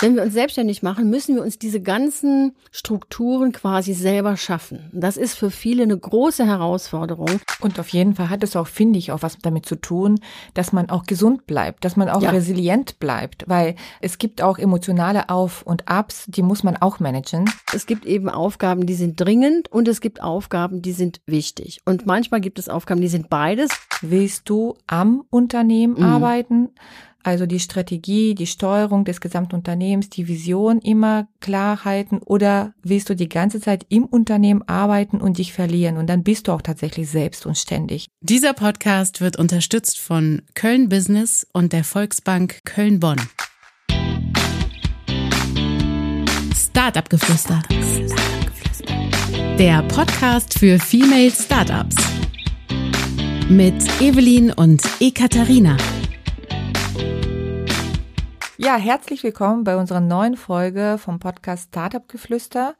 Wenn wir uns selbstständig machen, müssen wir uns diese ganzen Strukturen quasi selber schaffen. Das ist für viele eine große Herausforderung. Und auf jeden Fall hat es auch, finde ich, auch was damit zu tun, dass man auch gesund bleibt, dass man auch ja. resilient bleibt, weil es gibt auch emotionale Auf- und Abs, die muss man auch managen. Es gibt eben Aufgaben, die sind dringend und es gibt Aufgaben, die sind wichtig. Und manchmal gibt es Aufgaben, die sind beides. Willst du am Unternehmen mhm. arbeiten? Also die Strategie, die Steuerung des Gesamtunternehmens, die Vision immer klar halten oder willst du die ganze Zeit im Unternehmen arbeiten und dich verlieren und dann bist du auch tatsächlich selbst und ständig. Dieser Podcast wird unterstützt von Köln Business und der Volksbank Köln-Bonn. Startup Geflüster. Der Podcast für Female Startups. Mit Evelyn und Ekaterina. Ja, herzlich willkommen bei unserer neuen Folge vom Podcast Startup Geflüster.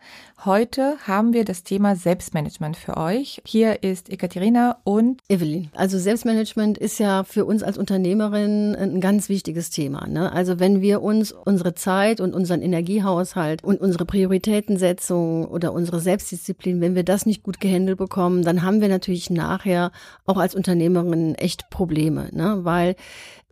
Heute haben wir das Thema Selbstmanagement für euch. Hier ist Ekaterina und Evelyn. Also Selbstmanagement ist ja für uns als Unternehmerin ein ganz wichtiges Thema. Ne? Also wenn wir uns unsere Zeit und unseren Energiehaushalt und unsere Prioritätensetzung oder unsere Selbstdisziplin, wenn wir das nicht gut gehandelt bekommen, dann haben wir natürlich nachher auch als Unternehmerin echt Probleme, ne? weil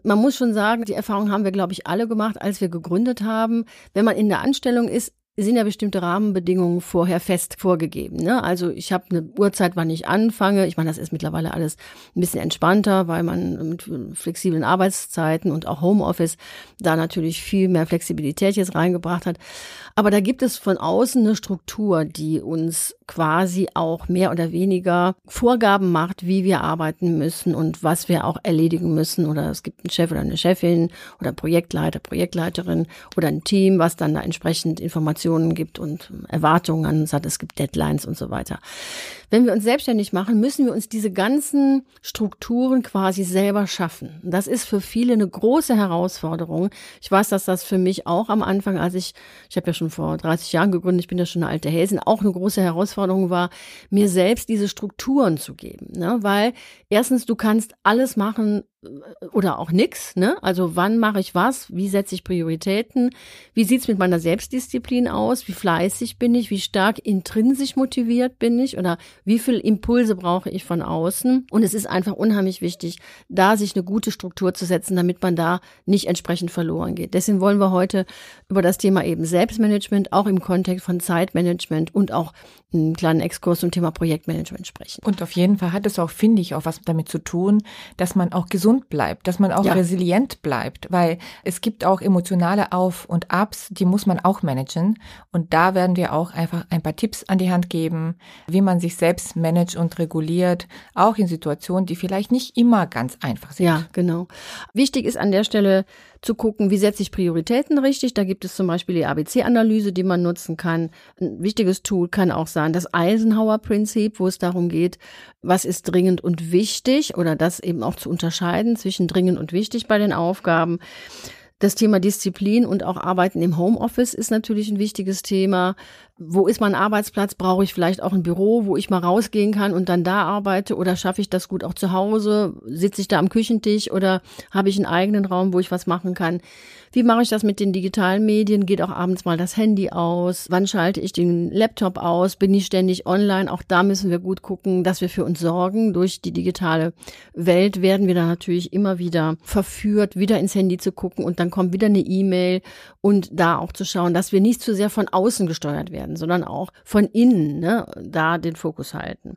man muss schon sagen, die Erfahrung haben wir, glaube ich, alle gemacht, als wir gegründet haben. Wenn man in der Anstellung ist, sind ja bestimmte Rahmenbedingungen vorher fest vorgegeben. Ne? Also ich habe eine Uhrzeit, wann ich anfange. Ich meine, das ist mittlerweile alles ein bisschen entspannter, weil man mit flexiblen Arbeitszeiten und auch Homeoffice da natürlich viel mehr Flexibilität jetzt reingebracht hat. Aber da gibt es von außen eine Struktur, die uns quasi auch mehr oder weniger Vorgaben macht, wie wir arbeiten müssen und was wir auch erledigen müssen. Oder es gibt einen Chef oder eine Chefin oder Projektleiter, Projektleiterin oder ein Team, was dann da entsprechend Informationen gibt und Erwartungen hat. Es gibt Deadlines und so weiter. Wenn wir uns selbstständig machen, müssen wir uns diese ganzen Strukturen quasi selber schaffen. Das ist für viele eine große Herausforderung. Ich weiß, dass das für mich auch am Anfang, als ich, ich habe ja schon vor 30 Jahren gegründet, ich bin ja schon eine alte Häsin, auch eine große Herausforderung war, mir selbst diese Strukturen zu geben. Ne? Weil erstens, du kannst alles machen, oder auch nix. Ne? Also wann mache ich was? Wie setze ich Prioritäten? Wie sieht's mit meiner Selbstdisziplin aus? Wie fleißig bin ich? Wie stark intrinsisch motiviert bin ich? Oder wie viel Impulse brauche ich von außen? Und es ist einfach unheimlich wichtig, da sich eine gute Struktur zu setzen, damit man da nicht entsprechend verloren geht. Deswegen wollen wir heute über das Thema eben Selbstmanagement, auch im Kontext von Zeitmanagement und auch einen kleinen Exkurs zum Thema Projektmanagement sprechen. Und auf jeden Fall hat es auch, finde ich, auch was damit zu tun, dass man auch gesund bleibt, dass man auch ja. resilient bleibt, weil es gibt auch emotionale Auf- und Abs, die muss man auch managen. Und da werden wir auch einfach ein paar Tipps an die Hand geben, wie man sich selbst managt und reguliert, auch in Situationen, die vielleicht nicht immer ganz einfach sind. Ja, genau. Wichtig ist an der Stelle, zu gucken, wie setze ich Prioritäten richtig. Da gibt es zum Beispiel die ABC-Analyse, die man nutzen kann. Ein wichtiges Tool kann auch sein das Eisenhower-Prinzip, wo es darum geht, was ist dringend und wichtig oder das eben auch zu unterscheiden zwischen dringend und wichtig bei den Aufgaben. Das Thema Disziplin und auch Arbeiten im Homeoffice ist natürlich ein wichtiges Thema wo ist mein Arbeitsplatz? Brauche ich vielleicht auch ein Büro, wo ich mal rausgehen kann und dann da arbeite? Oder schaffe ich das gut auch zu Hause? Sitze ich da am Küchentisch oder habe ich einen eigenen Raum, wo ich was machen kann? Wie mache ich das mit den digitalen Medien? Geht auch abends mal das Handy aus? Wann schalte ich den Laptop aus? Bin ich ständig online? Auch da müssen wir gut gucken, dass wir für uns sorgen. Durch die digitale Welt werden wir da natürlich immer wieder verführt, wieder ins Handy zu gucken und dann kommt wieder eine E-Mail und da auch zu schauen, dass wir nicht zu sehr von außen gesteuert werden werden, sondern auch von innen ne, da den Fokus halten.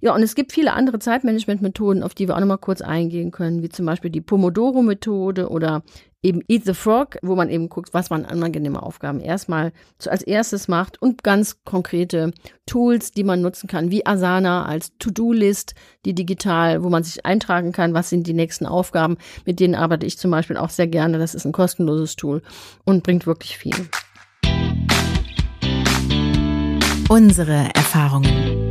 Ja, und es gibt viele andere Zeitmanagement-Methoden, auf die wir auch nochmal kurz eingehen können, wie zum Beispiel die Pomodoro-Methode oder eben Eat the Frog, wo man eben guckt, was man angenehme Aufgaben erstmal als erstes macht und ganz konkrete Tools, die man nutzen kann, wie Asana als To-Do-List, die digital, wo man sich eintragen kann, was sind die nächsten Aufgaben. Mit denen arbeite ich zum Beispiel auch sehr gerne. Das ist ein kostenloses Tool und bringt wirklich viel. Unsere Erfahrungen.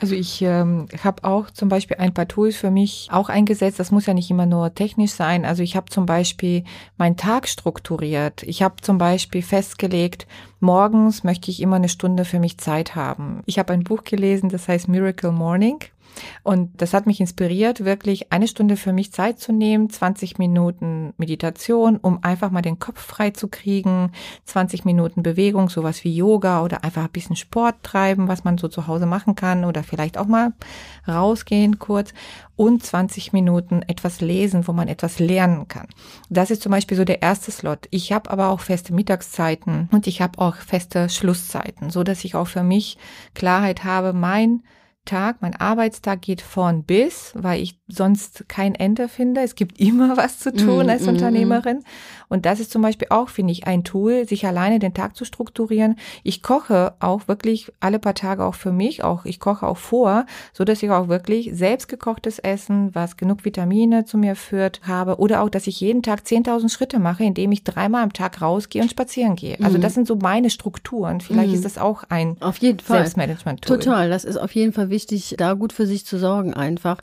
Also ich ähm, habe auch zum Beispiel ein paar Tools für mich auch eingesetzt. Das muss ja nicht immer nur technisch sein. Also ich habe zum Beispiel meinen Tag strukturiert. Ich habe zum Beispiel festgelegt, morgens möchte ich immer eine Stunde für mich Zeit haben. Ich habe ein Buch gelesen, das heißt Miracle Morning. Und das hat mich inspiriert, wirklich eine Stunde für mich Zeit zu nehmen, 20 Minuten Meditation, um einfach mal den Kopf frei zu kriegen, 20 Minuten Bewegung, sowas wie Yoga oder einfach ein bisschen Sport treiben, was man so zu Hause machen kann oder vielleicht auch mal rausgehen kurz und 20 Minuten etwas lesen, wo man etwas lernen kann. Das ist zum Beispiel so der erste Slot. Ich habe aber auch feste Mittagszeiten und ich habe auch feste Schlusszeiten, so dass ich auch für mich Klarheit habe, mein Tag, mein Arbeitstag geht von bis, weil ich sonst kein Ende finde. Es gibt immer was zu tun mm, als mm, Unternehmerin. Und das ist zum Beispiel auch, finde ich, ein Tool, sich alleine den Tag zu strukturieren. Ich koche auch wirklich alle paar Tage auch für mich, auch ich koche auch vor, so dass ich auch wirklich selbstgekochtes Essen, was genug Vitamine zu mir führt, habe oder auch, dass ich jeden Tag 10.000 Schritte mache, indem ich dreimal am Tag rausgehe und spazieren gehe. Also mm. das sind so meine Strukturen. Vielleicht ist das auch ein auf jeden Fall. Selbstmanagement-Tool. Total, das ist auf jeden Fall wichtig, da gut für sich zu sorgen einfach.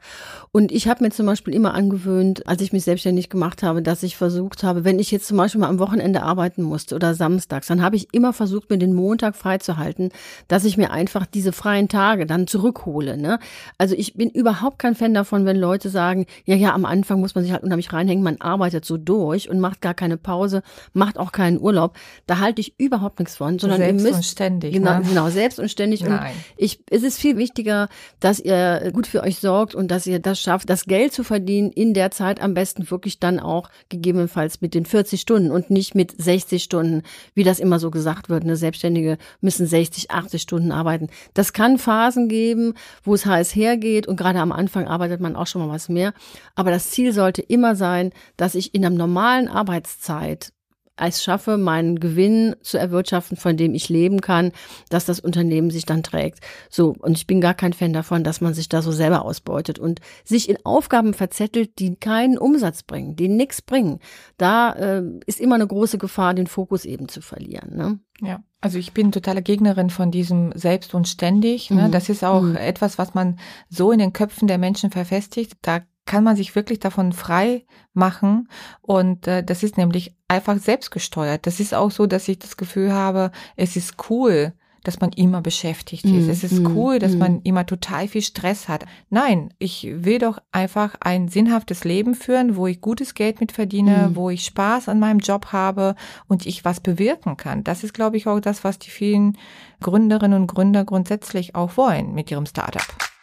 Und ich habe mir zum Beispiel immer angewöhnt, als ich mich selbstständig gemacht habe, dass ich versucht habe, wenn ich jetzt zum Beispiel mal am Wochenende arbeiten musste oder samstags, dann habe ich immer versucht, mir den Montag freizuhalten, dass ich mir einfach diese freien Tage dann zurückhole. Ne? Also ich bin überhaupt kein Fan davon, wenn Leute sagen, ja, ja, am Anfang muss man sich halt unheimlich reinhängen, man arbeitet so durch und macht gar keine Pause, macht auch keinen Urlaub. Da halte ich überhaupt nichts von, sondern selbst ihr müsst, und ständig. Genau, ne? genau, selbst und ständig. Nein. Und ich, es ist viel wichtiger, dass ihr gut für euch sorgt und dass ihr das schafft, das Geld zu verdienen in der Zeit am besten wirklich dann auch gegebenenfalls mit den 40 Stunden und nicht mit 60 Stunden, wie das immer so gesagt wird. Eine Selbstständige müssen 60, 80 Stunden arbeiten. Das kann Phasen geben, wo es heiß hergeht und gerade am Anfang arbeitet man auch schon mal was mehr. Aber das Ziel sollte immer sein, dass ich in einer normalen Arbeitszeit es schaffe, meinen Gewinn zu erwirtschaften, von dem ich leben kann, dass das Unternehmen sich dann trägt. So, und ich bin gar kein Fan davon, dass man sich da so selber ausbeutet und sich in Aufgaben verzettelt, die keinen Umsatz bringen, die nichts bringen. Da äh, ist immer eine große Gefahr, den Fokus eben zu verlieren. Ne? Ja, also ich bin totale Gegnerin von diesem Selbst und ständig. Ne? Mhm. Das ist auch mhm. etwas, was man so in den Köpfen der Menschen verfestigt. Da kann man sich wirklich davon frei machen. Und äh, das ist nämlich einfach selbstgesteuert. Das ist auch so, dass ich das Gefühl habe, es ist cool, dass man immer beschäftigt ist. Mm, es ist mm, cool, dass mm. man immer total viel Stress hat. Nein, ich will doch einfach ein sinnhaftes Leben führen, wo ich gutes Geld mit verdiene, mm. wo ich Spaß an meinem Job habe und ich was bewirken kann. Das ist, glaube ich, auch das, was die vielen Gründerinnen und Gründer grundsätzlich auch wollen mit ihrem Startup.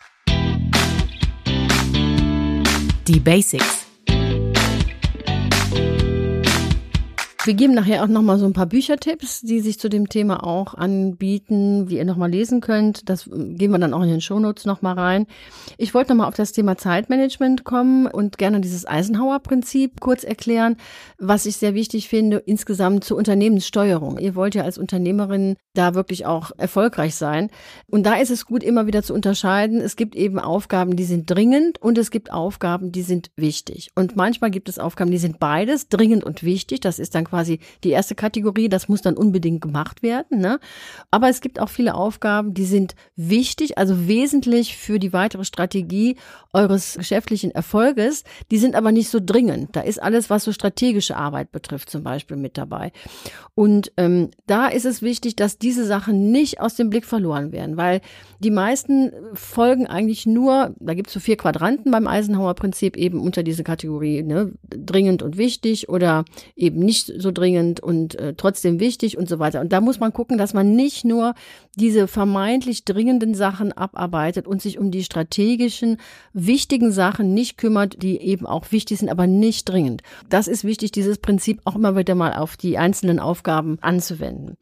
Die Basics. Wir geben nachher auch nochmal so ein paar Büchertipps, die sich zu dem Thema auch anbieten, wie ihr nochmal lesen könnt. Das gehen wir dann auch in den Shownotes nochmal rein. Ich wollte nochmal auf das Thema Zeitmanagement kommen und gerne dieses Eisenhower-Prinzip kurz erklären, was ich sehr wichtig finde, insgesamt zur Unternehmenssteuerung. Ihr wollt ja als Unternehmerin da wirklich auch erfolgreich sein. Und da ist es gut, immer wieder zu unterscheiden. Es gibt eben Aufgaben, die sind dringend und es gibt Aufgaben, die sind wichtig. Und manchmal gibt es Aufgaben, die sind beides, dringend und wichtig. Das ist dann quasi die erste Kategorie, das muss dann unbedingt gemacht werden. Ne? Aber es gibt auch viele Aufgaben, die sind wichtig, also wesentlich für die weitere Strategie eures geschäftlichen Erfolges. Die sind aber nicht so dringend. Da ist alles, was so strategische Arbeit betrifft, zum Beispiel mit dabei. Und ähm, da ist es wichtig, dass diese Sachen nicht aus dem Blick verloren werden, weil die meisten folgen eigentlich nur, da gibt es so vier Quadranten beim Eisenhower-Prinzip eben unter diese Kategorie, ne, dringend und wichtig oder eben nicht so dringend und äh, trotzdem wichtig und so weiter. Und da muss man gucken, dass man nicht nur diese vermeintlich dringenden Sachen abarbeitet und sich um die strategischen, wichtigen Sachen nicht kümmert, die eben auch wichtig sind, aber nicht dringend. Das ist wichtig, dieses Prinzip auch immer wieder mal auf die einzelnen Aufgaben anzuwenden.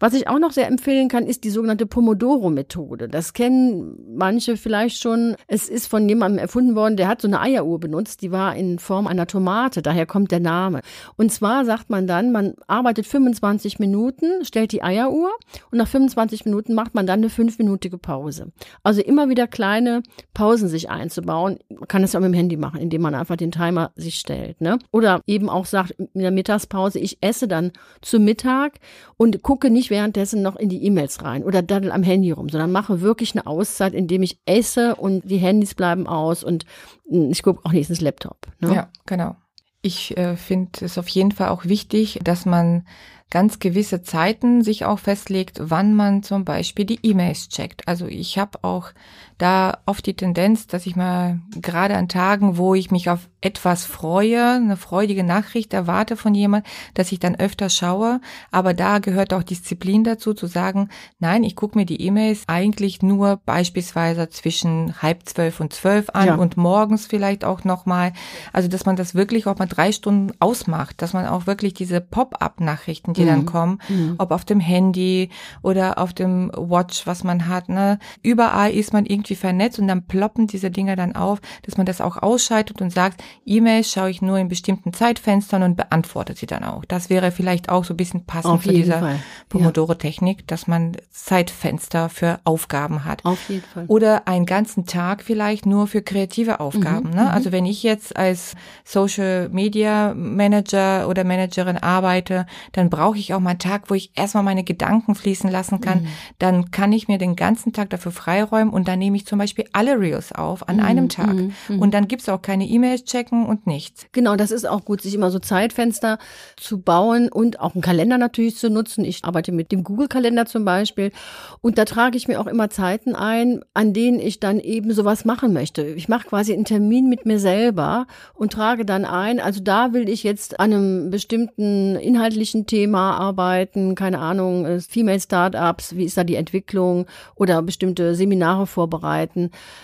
Was ich auch noch sehr empfehlen kann, ist die sogenannte Pomodoro-Methode. Das kennen manche vielleicht schon. Es ist von jemandem erfunden worden, der hat so eine Eieruhr benutzt, die war in Form einer Tomate, daher kommt der Name. Und zwar sagt man dann, man arbeitet 25 Minuten, stellt die Eieruhr und nach 25 Minuten macht man dann eine fünfminütige Pause. Also immer wieder kleine Pausen sich einzubauen. Man kann das ja mit dem Handy machen, indem man einfach den Timer sich stellt. Ne? Oder eben auch sagt, in der Mittagspause, ich esse dann zu Mittag und gucke nicht währenddessen noch in die E-Mails rein oder daddel am Handy rum, sondern mache wirklich eine Auszeit, indem ich esse und die Handys bleiben aus und hm, ich gucke auch nicht ins Laptop. Ne? Ja, genau. Ich äh, finde es auf jeden Fall auch wichtig, dass man ganz gewisse Zeiten sich auch festlegt, wann man zum Beispiel die E-Mails checkt. Also ich habe auch da oft die Tendenz, dass ich mal gerade an Tagen, wo ich mich auf etwas freue, eine freudige Nachricht erwarte von jemand, dass ich dann öfter schaue. Aber da gehört auch Disziplin dazu, zu sagen, nein, ich gucke mir die E-Mails eigentlich nur beispielsweise zwischen halb zwölf und zwölf an ja. und morgens vielleicht auch nochmal. Also, dass man das wirklich auch mal drei Stunden ausmacht, dass man auch wirklich diese Pop-up-Nachrichten, die mhm. dann kommen, mhm. ob auf dem Handy oder auf dem Watch, was man hat, ne, überall ist man irgendwie vernetzt und dann ploppen diese Dinger dann auf, dass man das auch ausschaltet und sagt, E-Mails schaue ich nur in bestimmten Zeitfenstern und beantworte sie dann auch. Das wäre vielleicht auch so ein bisschen passend für diese Pomodoro-Technik, dass man Zeitfenster für Aufgaben hat. Auf jeden Fall. Oder einen ganzen Tag vielleicht nur für kreative Aufgaben. Mhm, ne? Mhm. Also wenn ich jetzt als Social Media Manager oder Managerin arbeite, dann brauche ich auch mal einen Tag, wo ich erstmal meine Gedanken fließen lassen kann. Mhm. Dann kann ich mir den ganzen Tag dafür freiräumen und dann nehme ich zum Beispiel alle Reels auf an mhm, einem Tag. Mhm. Und dann gibt's auch keine E-Mails checken und nichts. Genau, das ist auch gut, sich immer so Zeitfenster zu bauen und auch einen Kalender natürlich zu nutzen. Ich arbeite mit dem Google-Kalender zum Beispiel und da trage ich mir auch immer Zeiten ein, an denen ich dann eben sowas machen möchte. Ich mache quasi einen Termin mit mir selber und trage dann ein, also da will ich jetzt an einem bestimmten inhaltlichen Thema arbeiten, keine Ahnung, äh, Female Startups, wie ist da die Entwicklung oder bestimmte Seminare vorbereiten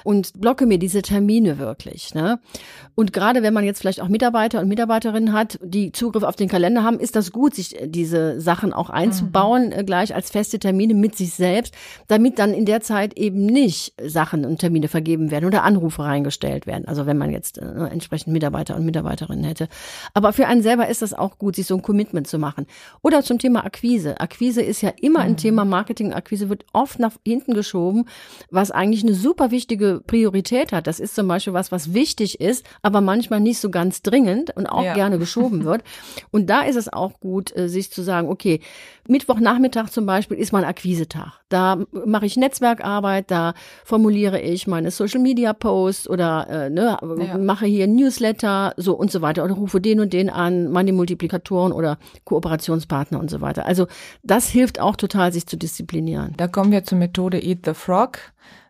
und blocke mir diese Termine wirklich. Ne? Und gerade wenn man jetzt vielleicht auch Mitarbeiter und Mitarbeiterinnen hat, die Zugriff auf den Kalender haben, ist das gut, sich diese Sachen auch einzubauen, mhm. gleich als feste Termine mit sich selbst, damit dann in der Zeit eben nicht Sachen und Termine vergeben werden oder Anrufe reingestellt werden. Also wenn man jetzt äh, entsprechend Mitarbeiter und Mitarbeiterinnen hätte. Aber für einen selber ist das auch gut, sich so ein Commitment zu machen. Oder zum Thema Akquise. Akquise ist ja immer mhm. ein Thema Marketing. Akquise wird oft nach hinten geschoben, was eigentlich eine super wichtige Priorität hat. Das ist zum Beispiel was, was wichtig ist, aber manchmal nicht so ganz dringend und auch ja. gerne geschoben wird. Und da ist es auch gut, äh, sich zu sagen, okay, Mittwochnachmittag zum Beispiel ist mein Akquisetag. Da mache ich Netzwerkarbeit, da formuliere ich meine Social Media Posts oder äh, ne, ja. mache hier Newsletter, so und so weiter oder rufe den und den an, meine Multiplikatoren oder Kooperationspartner und so weiter. Also das hilft auch total, sich zu disziplinieren. Da kommen wir zur Methode Eat the Frog.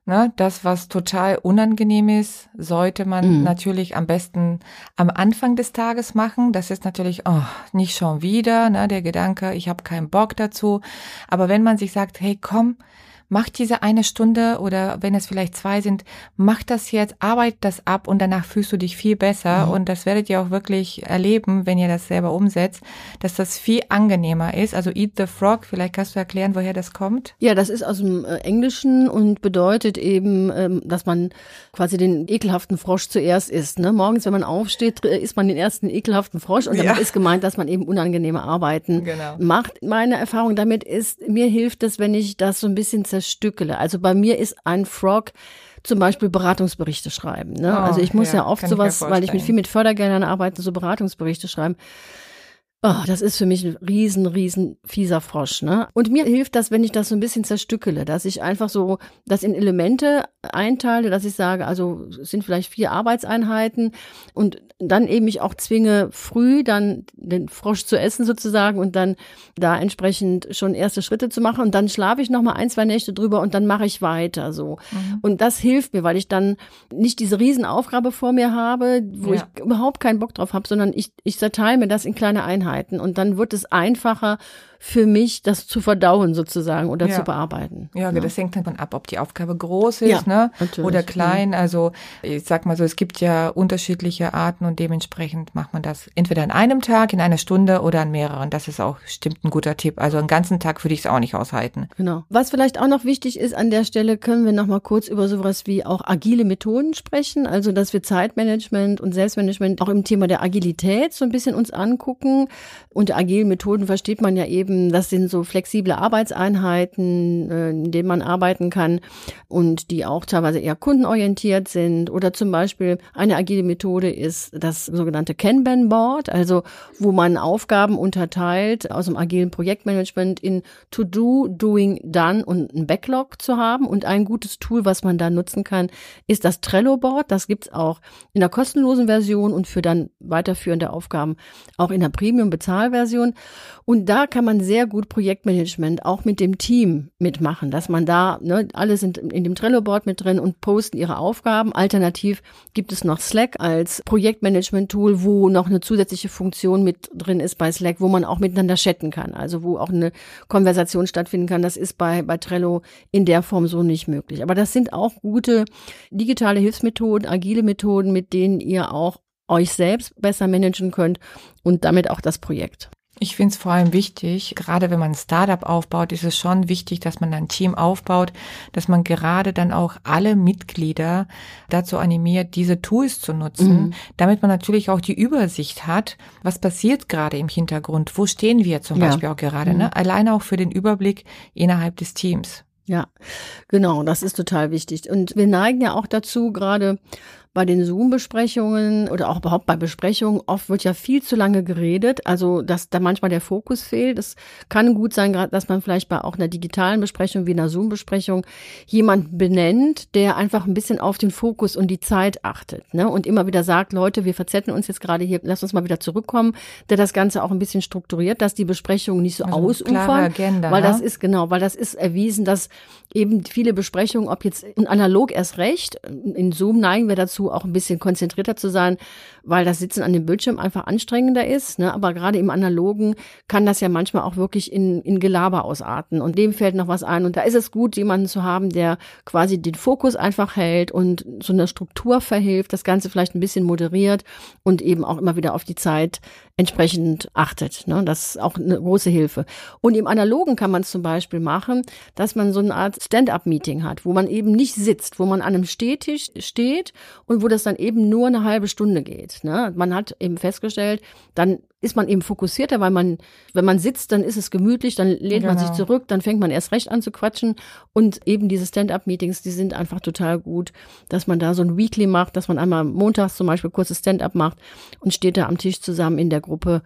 Ne, das, was total unangenehm ist, sollte man mhm. natürlich am besten am Anfang des Tages machen. Das ist natürlich, oh, nicht schon wieder, ne, der Gedanke, ich habe keinen Bock dazu. Aber wenn man sich sagt, hey, komm, mach diese eine Stunde oder wenn es vielleicht zwei sind, mach das jetzt, arbeit das ab und danach fühlst du dich viel besser. Mhm. Und das werdet ihr auch wirklich erleben, wenn ihr das selber umsetzt, dass das viel angenehmer ist. Also Eat the Frog, vielleicht kannst du erklären, woher das kommt? Ja, das ist aus dem äh, Englischen und bedeutet eben, ähm, dass man quasi den ekelhaften Frosch zuerst isst. Ne? Morgens, wenn man aufsteht, isst man den ersten ekelhaften Frosch und damit ja. ist gemeint, dass man eben unangenehme Arbeiten genau. macht. Meine Erfahrung damit ist, mir hilft es, wenn ich das so ein bisschen zerstückele. Also bei mir ist ein Frog zum Beispiel Beratungsberichte schreiben. Ne? Oh, also ich muss ja, ja oft sowas, weil ich mit viel mit Fördergeldern arbeite, so Beratungsberichte schreiben. Oh, das ist für mich ein riesen, riesen fieser Frosch, ne? Und mir hilft das, wenn ich das so ein bisschen zerstückele, dass ich einfach so das in Elemente einteile, dass ich sage, also es sind vielleicht vier Arbeitseinheiten und dann eben mich auch zwinge, früh dann den Frosch zu essen sozusagen und dann da entsprechend schon erste Schritte zu machen und dann schlafe ich noch mal ein, zwei Nächte drüber und dann mache ich weiter so. Mhm. Und das hilft mir, weil ich dann nicht diese Riesenaufgabe vor mir habe, wo ja. ich überhaupt keinen Bock drauf habe, sondern ich, ich zerteile mir das in kleine. Einheiten und dann wird es einfacher für mich, das zu verdauen sozusagen oder ja. zu bearbeiten. Ja, ja, das hängt davon ab, ob die Aufgabe groß ist ja, ne? oder klein. Also ich sag mal so, es gibt ja unterschiedliche Arten und dementsprechend macht man das entweder an einem Tag, in einer Stunde oder an mehreren. Das ist auch stimmt ein guter Tipp. Also einen ganzen Tag würde ich es auch nicht aushalten. Genau. Was vielleicht auch noch wichtig ist an der Stelle, können wir noch mal kurz über sowas wie auch agile Methoden sprechen. Also dass wir Zeitmanagement und Selbstmanagement auch im Thema der Agilität so ein bisschen uns angucken. Unter agilen Methoden versteht man ja eben, das sind so flexible Arbeitseinheiten, äh, in denen man arbeiten kann und die auch teilweise eher kundenorientiert sind. Oder zum Beispiel eine agile Methode ist das sogenannte Kanban Board, also wo man Aufgaben unterteilt aus dem agilen Projektmanagement in To Do, Doing, Done und ein Backlog zu haben. Und ein gutes Tool, was man da nutzen kann, ist das Trello Board. Das gibt's auch in der kostenlosen Version und für dann weiterführende Aufgaben auch in der Premium Bezahlversion. Und da kann man sehr gut Projektmanagement auch mit dem Team mitmachen, dass man da, ne, alle sind in dem Trello-Board mit drin und posten ihre Aufgaben. Alternativ gibt es noch Slack als Projektmanagement-Tool, wo noch eine zusätzliche Funktion mit drin ist bei Slack, wo man auch miteinander chatten kann, also wo auch eine Konversation stattfinden kann. Das ist bei, bei Trello in der Form so nicht möglich. Aber das sind auch gute digitale Hilfsmethoden, agile Methoden, mit denen ihr auch euch selbst besser managen könnt und damit auch das Projekt. Ich finde es vor allem wichtig, gerade wenn man ein Startup aufbaut, ist es schon wichtig, dass man ein Team aufbaut, dass man gerade dann auch alle Mitglieder dazu animiert, diese Tools zu nutzen, mhm. damit man natürlich auch die Übersicht hat, was passiert gerade im Hintergrund, wo stehen wir zum ja. Beispiel auch gerade, ne? mhm. ne? alleine auch für den Überblick innerhalb des Teams. Ja, genau, das ist total wichtig. Und wir neigen ja auch dazu, gerade bei den Zoom-Besprechungen oder auch überhaupt bei Besprechungen, oft wird ja viel zu lange geredet, also dass da manchmal der Fokus fehlt. Es kann gut sein, dass man vielleicht bei auch einer digitalen Besprechung wie einer Zoom-Besprechung jemand benennt, der einfach ein bisschen auf den Fokus und die Zeit achtet ne? und immer wieder sagt, Leute, wir verzetteln uns jetzt gerade hier, lass uns mal wieder zurückkommen, der das Ganze auch ein bisschen strukturiert, dass die Besprechungen nicht so also ausufern, Agenda, weil das ne? ist genau, weil das ist erwiesen, dass eben viele Besprechungen, ob jetzt analog erst recht, in Zoom neigen wir dazu, auch ein bisschen konzentrierter zu sein, weil das Sitzen an dem Bildschirm einfach anstrengender ist. Ne? Aber gerade im Analogen kann das ja manchmal auch wirklich in, in Gelaber ausarten. Und dem fällt noch was ein. Und da ist es gut, jemanden zu haben, der quasi den Fokus einfach hält und so eine Struktur verhilft, das Ganze vielleicht ein bisschen moderiert und eben auch immer wieder auf die Zeit entsprechend achtet. Ne? Das ist auch eine große Hilfe. Und im Analogen kann man es zum Beispiel machen, dass man so eine Art Stand-up-Meeting hat, wo man eben nicht sitzt, wo man an einem Stehtisch steht und wo das dann eben nur eine halbe Stunde geht. Ne? Man hat eben festgestellt, dann ist man eben fokussierter, weil man, wenn man sitzt, dann ist es gemütlich, dann lehnt genau. man sich genau. zurück, dann fängt man erst recht an zu quatschen. Und eben diese Stand-up-Meetings, die sind einfach total gut, dass man da so ein Weekly macht, dass man einmal montags zum Beispiel kurzes Stand-up macht und steht da am Tisch zusammen in der Gruppe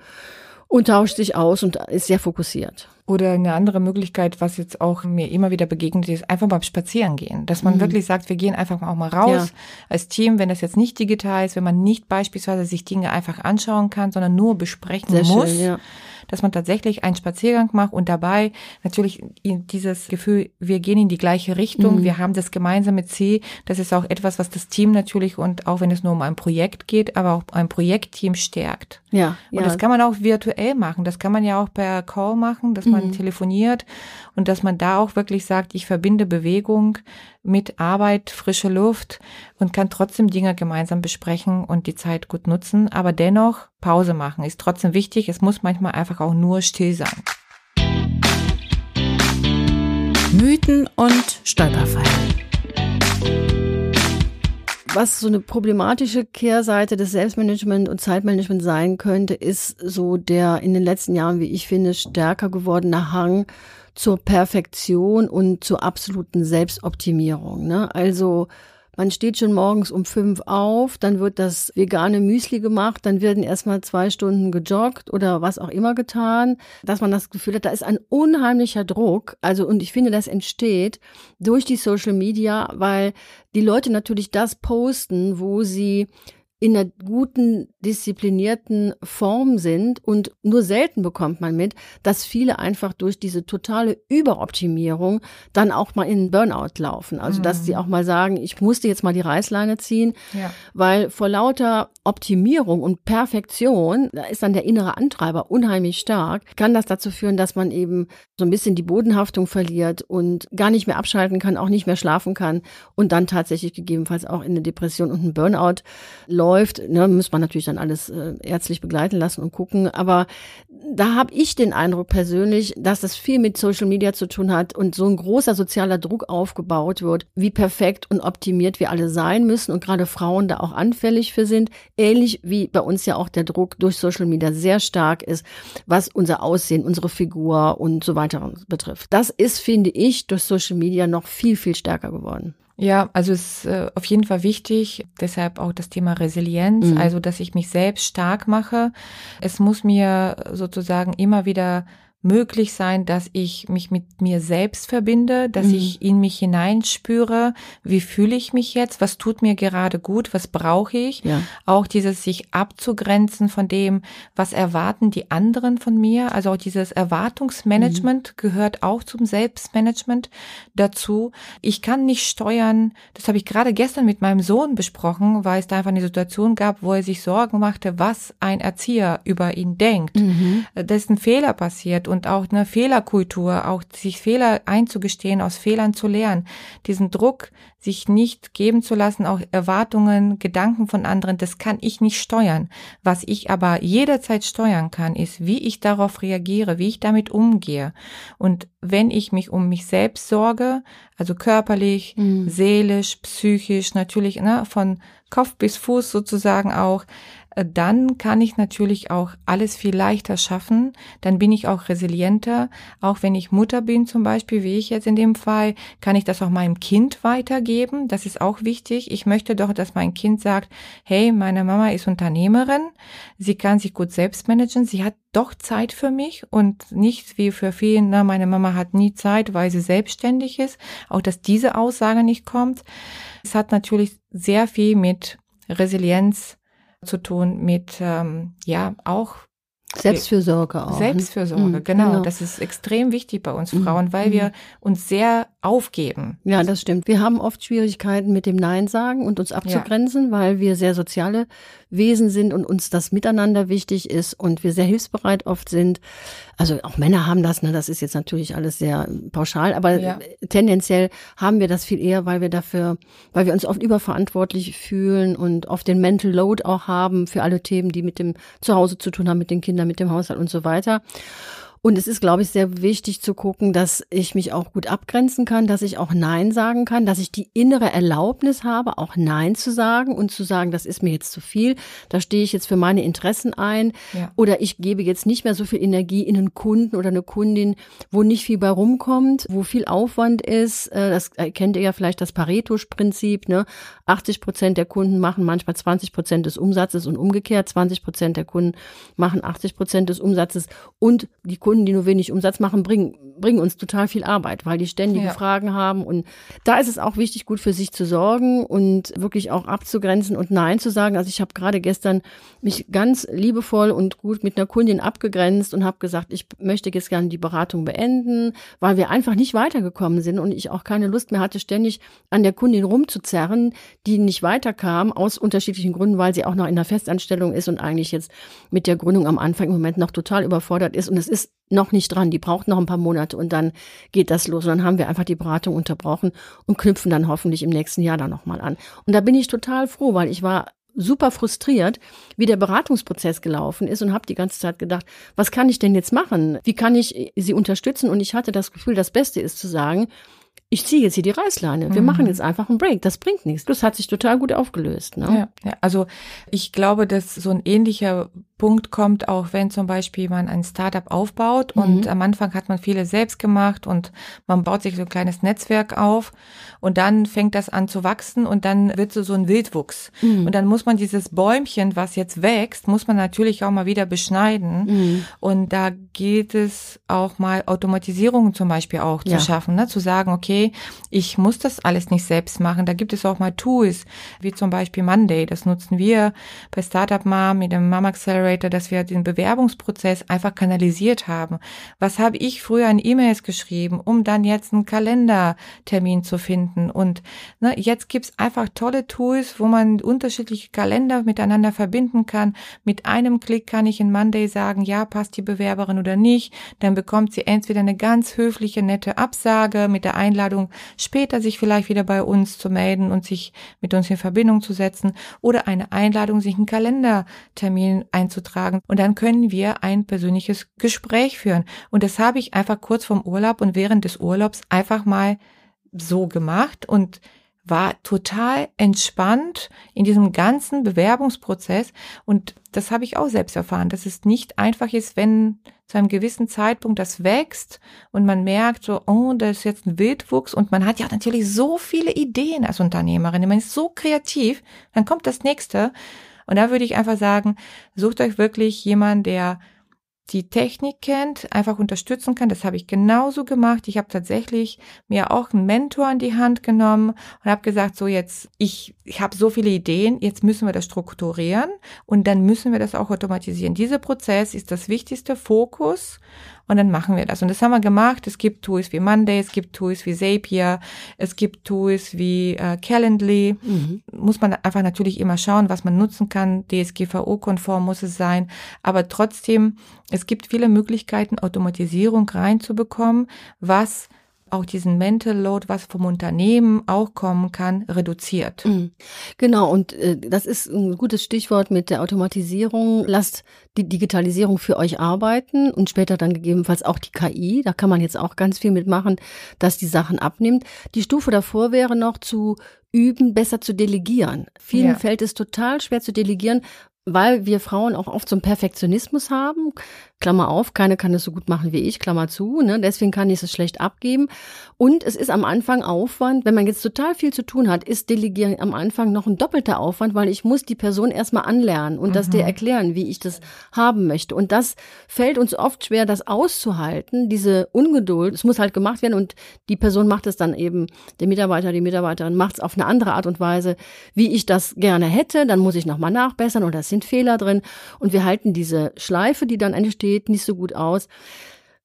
und tauscht sich aus und ist sehr fokussiert. Oder eine andere Möglichkeit, was jetzt auch mir immer wieder begegnet ist, einfach mal spazieren gehen. Dass man mhm. wirklich sagt, wir gehen einfach auch mal raus ja. als Team, wenn das jetzt nicht digital ist, wenn man nicht beispielsweise sich Dinge einfach anschauen kann, sondern nur besprechen Sehr muss. Schön, ja dass man tatsächlich einen Spaziergang macht und dabei natürlich dieses Gefühl, wir gehen in die gleiche Richtung, mhm. wir haben das gemeinsame Ziel. Das ist auch etwas, was das Team natürlich und auch wenn es nur um ein Projekt geht, aber auch ein Projektteam stärkt. Ja. Und ja. das kann man auch virtuell machen. Das kann man ja auch per Call machen, dass man mhm. telefoniert und dass man da auch wirklich sagt, ich verbinde Bewegung mit Arbeit, frische Luft und kann trotzdem Dinge gemeinsam besprechen und die Zeit gut nutzen, aber dennoch Pause machen ist trotzdem wichtig. Es muss manchmal einfach auch nur still sein. Mythen und Stolperfallen. Was so eine problematische Kehrseite des Selbstmanagement und Zeitmanagement sein könnte, ist so der in den letzten Jahren, wie ich finde, stärker gewordene Hang zur Perfektion und zur absoluten Selbstoptimierung. Ne? Also man steht schon morgens um fünf auf, dann wird das vegane Müsli gemacht, dann werden erstmal zwei Stunden gejoggt oder was auch immer getan, dass man das Gefühl hat, da ist ein unheimlicher Druck. Also, und ich finde, das entsteht durch die Social Media, weil die Leute natürlich das posten, wo sie in einer guten, disziplinierten Form sind und nur selten bekommt man mit, dass viele einfach durch diese totale Überoptimierung dann auch mal in Burnout laufen. Also, dass sie mhm. auch mal sagen, ich musste jetzt mal die Reißleine ziehen, ja. weil vor lauter Optimierung und Perfektion, da ist dann der innere Antreiber unheimlich stark, kann das dazu führen, dass man eben so ein bisschen die Bodenhaftung verliert und gar nicht mehr abschalten kann, auch nicht mehr schlafen kann und dann tatsächlich gegebenenfalls auch in eine Depression und einen Burnout läuft läuft, ne, muss man natürlich dann alles äh, ärztlich begleiten lassen und gucken. Aber da habe ich den Eindruck persönlich, dass das viel mit Social Media zu tun hat und so ein großer sozialer Druck aufgebaut wird, wie perfekt und optimiert wir alle sein müssen und gerade Frauen da auch anfällig für sind. Ähnlich wie bei uns ja auch der Druck durch Social Media sehr stark ist, was unser Aussehen, unsere Figur und so weiter betrifft. Das ist, finde ich, durch Social Media noch viel, viel stärker geworden. Ja, also es ist äh, auf jeden Fall wichtig, deshalb auch das Thema Resilienz, mhm. also dass ich mich selbst stark mache. Es muss mir sozusagen immer wieder möglich sein, dass ich mich mit mir selbst verbinde, dass mhm. ich in mich hineinspüre, wie fühle ich mich jetzt, was tut mir gerade gut, was brauche ich. Ja. Auch dieses sich abzugrenzen von dem, was erwarten die anderen von mir. Also auch dieses Erwartungsmanagement mhm. gehört auch zum Selbstmanagement dazu. Ich kann nicht steuern, das habe ich gerade gestern mit meinem Sohn besprochen, weil es da einfach eine Situation gab, wo er sich Sorgen machte, was ein Erzieher über ihn denkt. Mhm. Das ist ein Fehler passiert und auch eine Fehlerkultur, auch sich Fehler einzugestehen, aus Fehlern zu lernen, diesen Druck, sich nicht geben zu lassen, auch Erwartungen, Gedanken von anderen, das kann ich nicht steuern. Was ich aber jederzeit steuern kann, ist, wie ich darauf reagiere, wie ich damit umgehe. Und wenn ich mich um mich selbst sorge, also körperlich, mhm. seelisch, psychisch, natürlich ne, von Kopf bis Fuß sozusagen auch, dann kann ich natürlich auch alles viel leichter schaffen. Dann bin ich auch resilienter. Auch wenn ich Mutter bin zum Beispiel, wie ich jetzt in dem Fall, kann ich das auch meinem Kind weitergeben. Das ist auch wichtig. Ich möchte doch, dass mein Kind sagt, hey, meine Mama ist Unternehmerin. Sie kann sich gut selbst managen. Sie hat doch Zeit für mich und nicht wie für vielen, na, meine Mama hat nie Zeit, weil sie selbstständig ist. Auch, dass diese Aussage nicht kommt. Es hat natürlich sehr viel mit Resilienz zu tun mit, ähm, ja, auch Selbstfürsorge auch. Ne? Selbstfürsorge, mhm, genau. genau. Das ist extrem wichtig bei uns mhm. Frauen, weil wir mhm. uns sehr aufgeben. Ja, das stimmt. Wir haben oft Schwierigkeiten mit dem Nein sagen und uns abzugrenzen, ja. weil wir sehr soziale Wesen sind und uns das Miteinander wichtig ist und wir sehr hilfsbereit oft sind. Also auch Männer haben das, ne, das ist jetzt natürlich alles sehr pauschal, aber ja. tendenziell haben wir das viel eher, weil wir dafür, weil wir uns oft überverantwortlich fühlen und oft den Mental Load auch haben für alle Themen, die mit dem Zuhause zu tun haben, mit den Kindern, mit dem Haushalt und so weiter. Und es ist, glaube ich, sehr wichtig zu gucken, dass ich mich auch gut abgrenzen kann, dass ich auch Nein sagen kann, dass ich die innere Erlaubnis habe, auch Nein zu sagen und zu sagen, das ist mir jetzt zu viel, da stehe ich jetzt für meine Interessen ein ja. oder ich gebe jetzt nicht mehr so viel Energie in einen Kunden oder eine Kundin, wo nicht viel bei rumkommt, wo viel Aufwand ist. Äh, das kennt ihr ja vielleicht das Pareto-Prinzip. Ne? 80 Prozent der Kunden machen manchmal 20 Prozent des Umsatzes und umgekehrt 20 Prozent der Kunden machen 80 Prozent des Umsatzes und die Kunden Kunden, die nur wenig Umsatz machen, bringen, bringen uns total viel Arbeit, weil die ständige ja. Fragen haben. Und da ist es auch wichtig, gut für sich zu sorgen und wirklich auch abzugrenzen und Nein zu sagen. Also ich habe gerade gestern mich ganz liebevoll und gut mit einer Kundin abgegrenzt und habe gesagt, ich möchte jetzt gerne die Beratung beenden, weil wir einfach nicht weitergekommen sind und ich auch keine Lust mehr hatte, ständig an der Kundin rumzuzerren, die nicht weiterkam, aus unterschiedlichen Gründen, weil sie auch noch in der Festanstellung ist und eigentlich jetzt mit der Gründung am Anfang im Moment noch total überfordert ist. Und es ist noch nicht dran, die braucht noch ein paar Monate und dann geht das los. Und dann haben wir einfach die Beratung unterbrochen und knüpfen dann hoffentlich im nächsten Jahr dann nochmal an. Und da bin ich total froh, weil ich war super frustriert, wie der Beratungsprozess gelaufen ist und habe die ganze Zeit gedacht, was kann ich denn jetzt machen? Wie kann ich sie unterstützen? Und ich hatte das Gefühl, das Beste ist zu sagen, ich ziehe jetzt hier die Reißleine. Wir mhm. machen jetzt einfach einen Break. Das bringt nichts. Das hat sich total gut aufgelöst. Ne? Ja, ja, also ich glaube, dass so ein ähnlicher Punkt kommt, auch wenn zum Beispiel man ein Startup aufbaut mhm. und am Anfang hat man viele selbst gemacht und man baut sich so ein kleines Netzwerk auf und dann fängt das an zu wachsen und dann wird so, so ein Wildwuchs. Mhm. Und dann muss man dieses Bäumchen, was jetzt wächst, muss man natürlich auch mal wieder beschneiden. Mhm. Und da geht es auch mal Automatisierungen zum Beispiel auch ja. zu schaffen, ne? zu sagen, okay, ich muss das alles nicht selbst machen. Da gibt es auch mal Tools, wie zum Beispiel Monday. Das nutzen wir bei Startup Mom mit dem Mama Accelerator Accelerator, dass wir den Bewerbungsprozess einfach kanalisiert haben. Was habe ich früher in E-Mails geschrieben, um dann jetzt einen Kalendertermin zu finden? Und ne, jetzt gibt's einfach tolle Tools, wo man unterschiedliche Kalender miteinander verbinden kann. Mit einem Klick kann ich in Monday sagen, ja, passt die Bewerberin oder nicht. Dann bekommt sie entweder eine ganz höfliche, nette Absage mit der Einladung, später sich vielleicht wieder bei uns zu melden und sich mit uns in Verbindung zu setzen oder eine Einladung, sich einen Kalendertermin einzutragen beizutragen. Und dann können wir ein persönliches Gespräch führen. Und das habe ich einfach kurz vorm Urlaub und während des Urlaubs einfach mal so gemacht und war total entspannt in diesem ganzen Bewerbungsprozess. Und das habe ich auch selbst erfahren, dass es nicht einfach ist, wenn zu einem gewissen Zeitpunkt das wächst und man merkt so, oh, da ist jetzt ein Wildwuchs und man hat ja natürlich so viele Ideen als Unternehmerin, man ist so kreativ, dann kommt das nächste und da würde ich einfach sagen, sucht euch wirklich jemand, der die Technik kennt, einfach unterstützen kann. Das habe ich genauso gemacht. Ich habe tatsächlich mir auch einen Mentor an die Hand genommen und habe gesagt, so jetzt, ich, ich habe so viele Ideen, jetzt müssen wir das strukturieren und dann müssen wir das auch automatisieren. Dieser Prozess ist das wichtigste Fokus und dann machen wir das. Und das haben wir gemacht. Es gibt Tools wie Monday, es gibt Tools wie Zapier, es gibt Tools wie äh, Calendly. Mhm. Muss man einfach natürlich immer schauen, was man nutzen kann. DSGVO-konform muss es sein. Aber trotzdem, es gibt viele Möglichkeiten, Automatisierung reinzubekommen, was auch diesen Mental Load, was vom Unternehmen auch kommen kann, reduziert. Mhm. Genau, und äh, das ist ein gutes Stichwort mit der Automatisierung. Lasst die Digitalisierung für euch arbeiten und später dann gegebenenfalls auch die KI. Da kann man jetzt auch ganz viel mitmachen, dass die Sachen abnimmt. Die Stufe davor wäre noch zu üben, besser zu delegieren. Vielen ja. fällt es total schwer zu delegieren, weil wir Frauen auch oft so einen Perfektionismus haben. Klammer auf, keine kann es so gut machen wie ich, Klammer zu, ne? deswegen kann ich es schlecht abgeben. Und es ist am Anfang Aufwand, wenn man jetzt total viel zu tun hat, ist Delegieren am Anfang noch ein doppelter Aufwand, weil ich muss die Person erstmal anlernen und mhm. das dir mhm. erklären, wie ich das haben möchte. Und das fällt uns oft schwer, das auszuhalten, diese Ungeduld. Es muss halt gemacht werden und die Person macht es dann eben, der Mitarbeiter, die Mitarbeiterin macht es auf eine andere Art und Weise, wie ich das gerne hätte. Dann muss ich nochmal nachbessern oder es sind Fehler drin. Und wir halten diese Schleife, die dann entsteht, steht nicht so gut aus.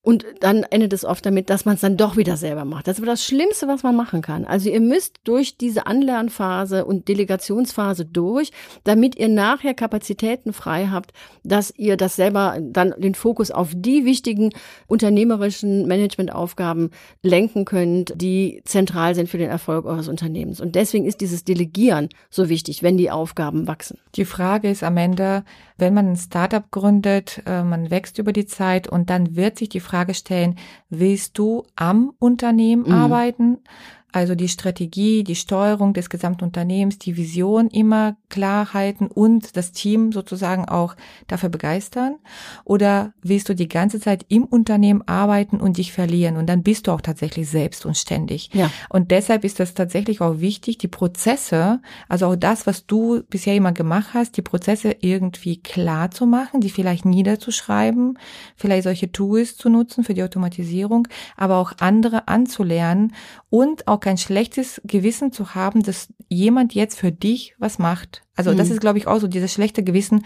Und dann endet es oft damit, dass man es dann doch wieder selber macht. Das ist aber das Schlimmste, was man machen kann. Also ihr müsst durch diese Anlernphase und Delegationsphase durch, damit ihr nachher Kapazitäten frei habt, dass ihr das selber dann den Fokus auf die wichtigen unternehmerischen Managementaufgaben lenken könnt, die zentral sind für den Erfolg eures Unternehmens. Und deswegen ist dieses Delegieren so wichtig, wenn die Aufgaben wachsen. Die Frage ist am Ende, wenn man ein Startup gründet, äh, man wächst über die Zeit und dann wird sich die Frage stellen, willst du am Unternehmen mhm. arbeiten? Also die Strategie, die Steuerung des Gesamtunternehmens, die Vision immer klar halten und das Team sozusagen auch dafür begeistern? Oder willst du die ganze Zeit im Unternehmen arbeiten und dich verlieren? Und dann bist du auch tatsächlich selbst und ständig. Ja. Und deshalb ist das tatsächlich auch wichtig, die Prozesse, also auch das, was du bisher immer gemacht hast, die Prozesse irgendwie klar zu machen, die vielleicht niederzuschreiben, vielleicht solche Tools zu nutzen für die Automatisierung, aber auch andere anzulernen und auch kein schlechtes Gewissen zu haben, dass jemand jetzt für dich was macht. Also mhm. das ist, glaube ich, auch so dieses schlechte Gewissen,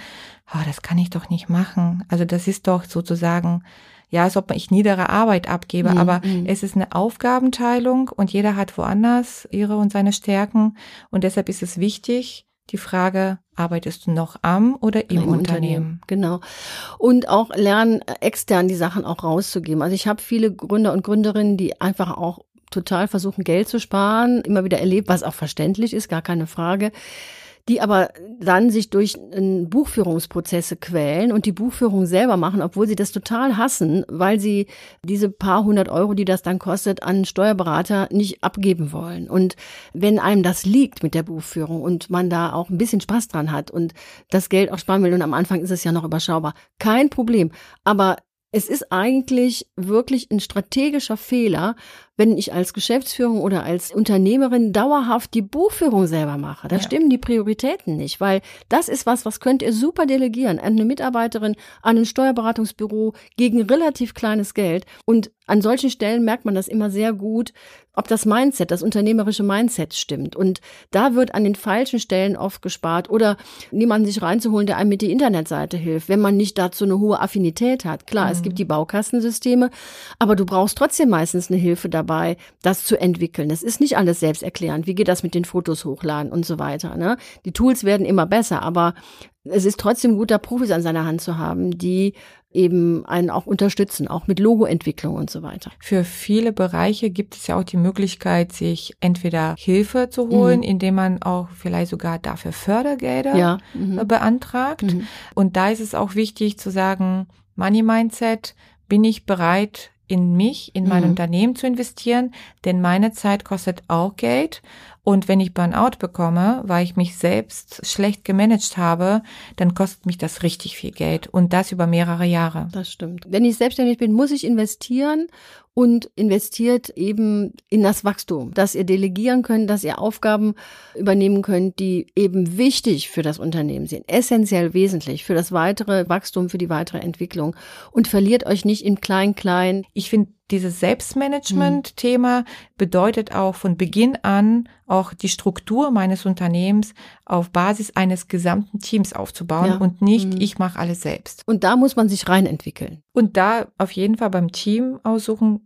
oh, das kann ich doch nicht machen. Also das ist doch sozusagen, ja, als ob ich niedere Arbeit abgebe, mhm. aber mhm. es ist eine Aufgabenteilung und jeder hat woanders ihre und seine Stärken und deshalb ist es wichtig, die Frage, arbeitest du noch am oder im, Im Unternehmen? Unternehmen? Genau. Und auch lernen, extern die Sachen auch rauszugeben. Also ich habe viele Gründer und Gründerinnen, die einfach auch total versuchen, Geld zu sparen, immer wieder erlebt, was auch verständlich ist, gar keine Frage die aber dann sich durch Buchführungsprozesse quälen und die Buchführung selber machen, obwohl sie das total hassen, weil sie diese paar hundert Euro, die das dann kostet, an Steuerberater nicht abgeben wollen. Und wenn einem das liegt mit der Buchführung und man da auch ein bisschen Spaß dran hat und das Geld auch sparen will und am Anfang ist es ja noch überschaubar, kein Problem. Aber es ist eigentlich wirklich ein strategischer Fehler, wenn ich als Geschäftsführung oder als Unternehmerin dauerhaft die Buchführung selber mache. Da ja. stimmen die Prioritäten nicht, weil das ist was, was könnt ihr super delegieren an eine Mitarbeiterin, an ein Steuerberatungsbüro gegen relativ kleines Geld. Und an solchen Stellen merkt man das immer sehr gut, ob das Mindset, das unternehmerische Mindset stimmt. Und da wird an den falschen Stellen oft gespart oder niemanden sich reinzuholen, der einem mit die Internetseite hilft, wenn man nicht dazu eine hohe Affinität hat. Klar, mhm. es gibt die Baukastensysteme, aber du brauchst trotzdem meistens eine Hilfe dabei, das zu entwickeln. Es ist nicht alles selbsterklärend. Wie geht das mit den Fotos hochladen und so weiter. Ne? Die Tools werden immer besser, aber es ist trotzdem gut, da Profis an seiner Hand zu haben, die eben einen auch unterstützen, auch mit Logoentwicklung und so weiter. Für viele Bereiche gibt es ja auch die Möglichkeit, sich entweder Hilfe zu holen, mhm. indem man auch vielleicht sogar dafür Fördergelder ja. mhm. beantragt. Mhm. Und da ist es auch wichtig zu sagen, Money Mindset, bin ich bereit, in mich, in mein mhm. Unternehmen zu investieren, denn meine Zeit kostet auch Geld Und wenn ich Burnout bekomme, weil ich mich selbst schlecht gemanagt habe, dann kostet mich das richtig viel Geld und das über mehrere Jahre. Das stimmt. Wenn ich selbstständig bin, muss ich investieren und investiert eben in das Wachstum, dass ihr delegieren könnt, dass ihr Aufgaben übernehmen könnt, die eben wichtig für das Unternehmen sind, essentiell wesentlich für das weitere Wachstum, für die weitere Entwicklung und verliert euch nicht im Klein-Klein. Ich finde dieses Selbstmanagement-Thema bedeutet auch von Beginn an auch die Struktur meines Unternehmens auf Basis eines gesamten Teams aufzubauen ja. und nicht mhm. ich mache alles selbst. Und da muss man sich rein entwickeln. Und da auf jeden Fall beim Team aussuchen,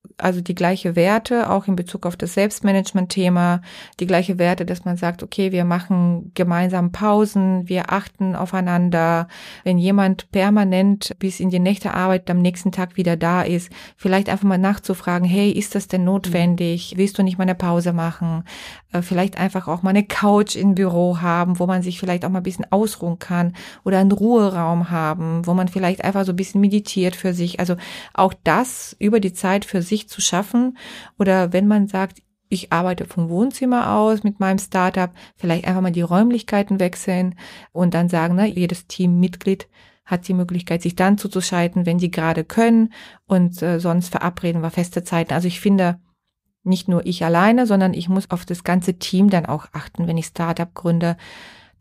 also die gleiche Werte, auch in Bezug auf das Selbstmanagement-Thema, die gleiche Werte, dass man sagt, okay, wir machen gemeinsam Pausen, wir achten aufeinander. Wenn jemand permanent bis in die Nächte arbeitet, am nächsten Tag wieder da ist, vielleicht einfach mal nachzufragen, hey, ist das denn notwendig? Willst du nicht mal eine Pause machen? Äh, vielleicht einfach auch mal eine Couch im Büro haben, wo man sich vielleicht auch mal ein bisschen ausruhen kann oder einen Ruheraum haben, wo man vielleicht einfach so ein bisschen meditiert für sich. Also auch das über die Zeit für sich zu schaffen. Oder wenn man sagt, ich arbeite vom Wohnzimmer aus mit meinem Startup, vielleicht einfach mal die Räumlichkeiten wechseln und dann sagen, ne, jedes Teammitglied hat die Möglichkeit, sich dann zuzuschalten, wenn die gerade können und äh, sonst verabreden wir feste Zeiten. Also ich finde, nicht nur ich alleine, sondern ich muss auf das ganze Team dann auch achten, wenn ich Startup gründe,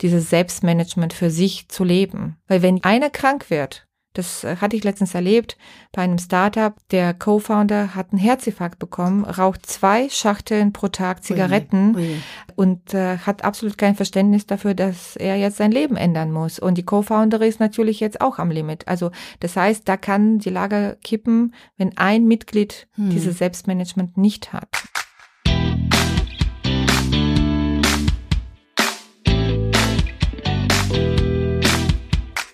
dieses Selbstmanagement für sich zu leben. Weil wenn einer krank wird, das äh, hatte ich letztens erlebt bei einem Startup. Der Co-Founder hat einen Herzinfarkt bekommen, raucht zwei Schachteln pro Tag Zigaretten ui, ui. und äh, hat absolut kein Verständnis dafür, dass er jetzt sein Leben ändern muss. Und die Co-Founder ist natürlich jetzt auch am Limit. Also das heißt, da kann die Lage kippen, wenn ein Mitglied hm. dieses Selbstmanagement nicht hat.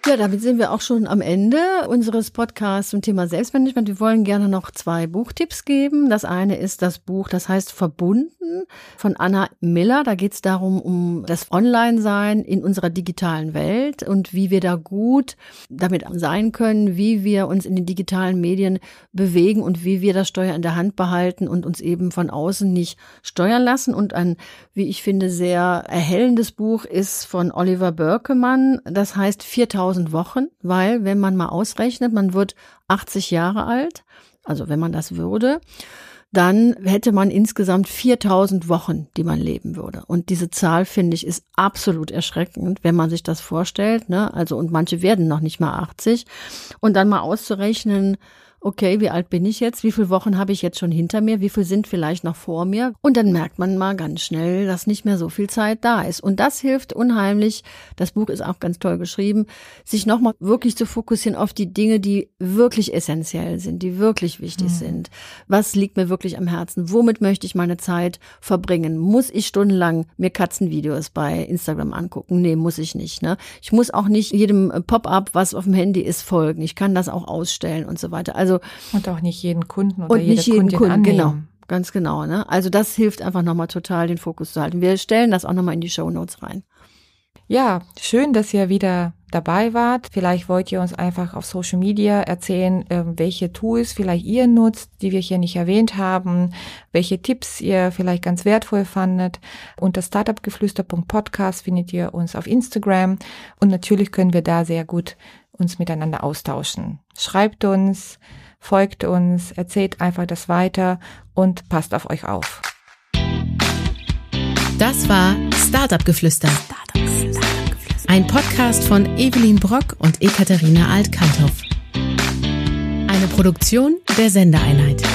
Ja, damit sind wir auch schon am Ende unseres Podcasts zum Thema Selbstmanagement. Wir wollen gerne noch zwei Buchtipps geben. Das eine ist das Buch, das heißt Verbunden von Anna Miller. Da geht es darum, um das Online-Sein in unserer digitalen Welt und wie wir da gut damit sein können, wie wir uns in den digitalen Medien bewegen und wie wir das Steuer in der Hand behalten und uns eben von außen nicht steuern lassen. Und ein, wie ich finde, sehr erhellendes Buch ist von Oliver Börkemann. Das heißt 4000 1000 Wochen, weil wenn man mal ausrechnet, man wird 80 Jahre alt, also wenn man das würde, dann hätte man insgesamt 4000 Wochen, die man leben würde. Und diese Zahl, finde ich, ist absolut erschreckend, wenn man sich das vorstellt. Ne? Also, und manche werden noch nicht mal 80. Und dann mal auszurechnen, okay, wie alt bin ich jetzt? Wie viele Wochen habe ich jetzt schon hinter mir? Wie viele sind vielleicht noch vor mir? Und dann merkt man mal ganz schnell, dass nicht mehr so viel Zeit da ist. Und das hilft unheimlich. Das Buch ist auch ganz toll geschrieben, sich nochmal wirklich zu fokussieren auf die Dinge, die wirklich essentiell sind, die wirklich wichtig mhm. sind. Was liegt mir wirklich am Herzen? Womit möchte ich meine Zeit verbringen? Muss ich stundenlang mir Katzenvideos bei Instagram angucken? Nee, muss ich nicht. Ne? Ich muss auch nicht jedem Pop-up, was auf dem Handy ist, folgen. Ich kann das auch ausstellen und so weiter. Also und auch nicht jeden Kunden oder und jede nicht jeden Kundin Kunden, annehmen. genau. Ganz genau, ne? Also das hilft einfach nochmal total, den Fokus zu halten. Wir stellen das auch nochmal in die Show Notes rein. Ja, schön, dass ihr wieder dabei wart. Vielleicht wollt ihr uns einfach auf Social Media erzählen, ähm, welche Tools vielleicht ihr nutzt, die wir hier nicht erwähnt haben, welche Tipps ihr vielleicht ganz wertvoll fandet. Unter startupgeflüster.podcast findet ihr uns auf Instagram und natürlich können wir da sehr gut uns miteinander austauschen. Schreibt uns, folgt uns, erzählt einfach das weiter und passt auf euch auf. Das war Startup Geflüster. Ein Podcast von Evelyn Brock und Ekaterina Alt-Kanthoff. Eine Produktion der Sendeeinheit.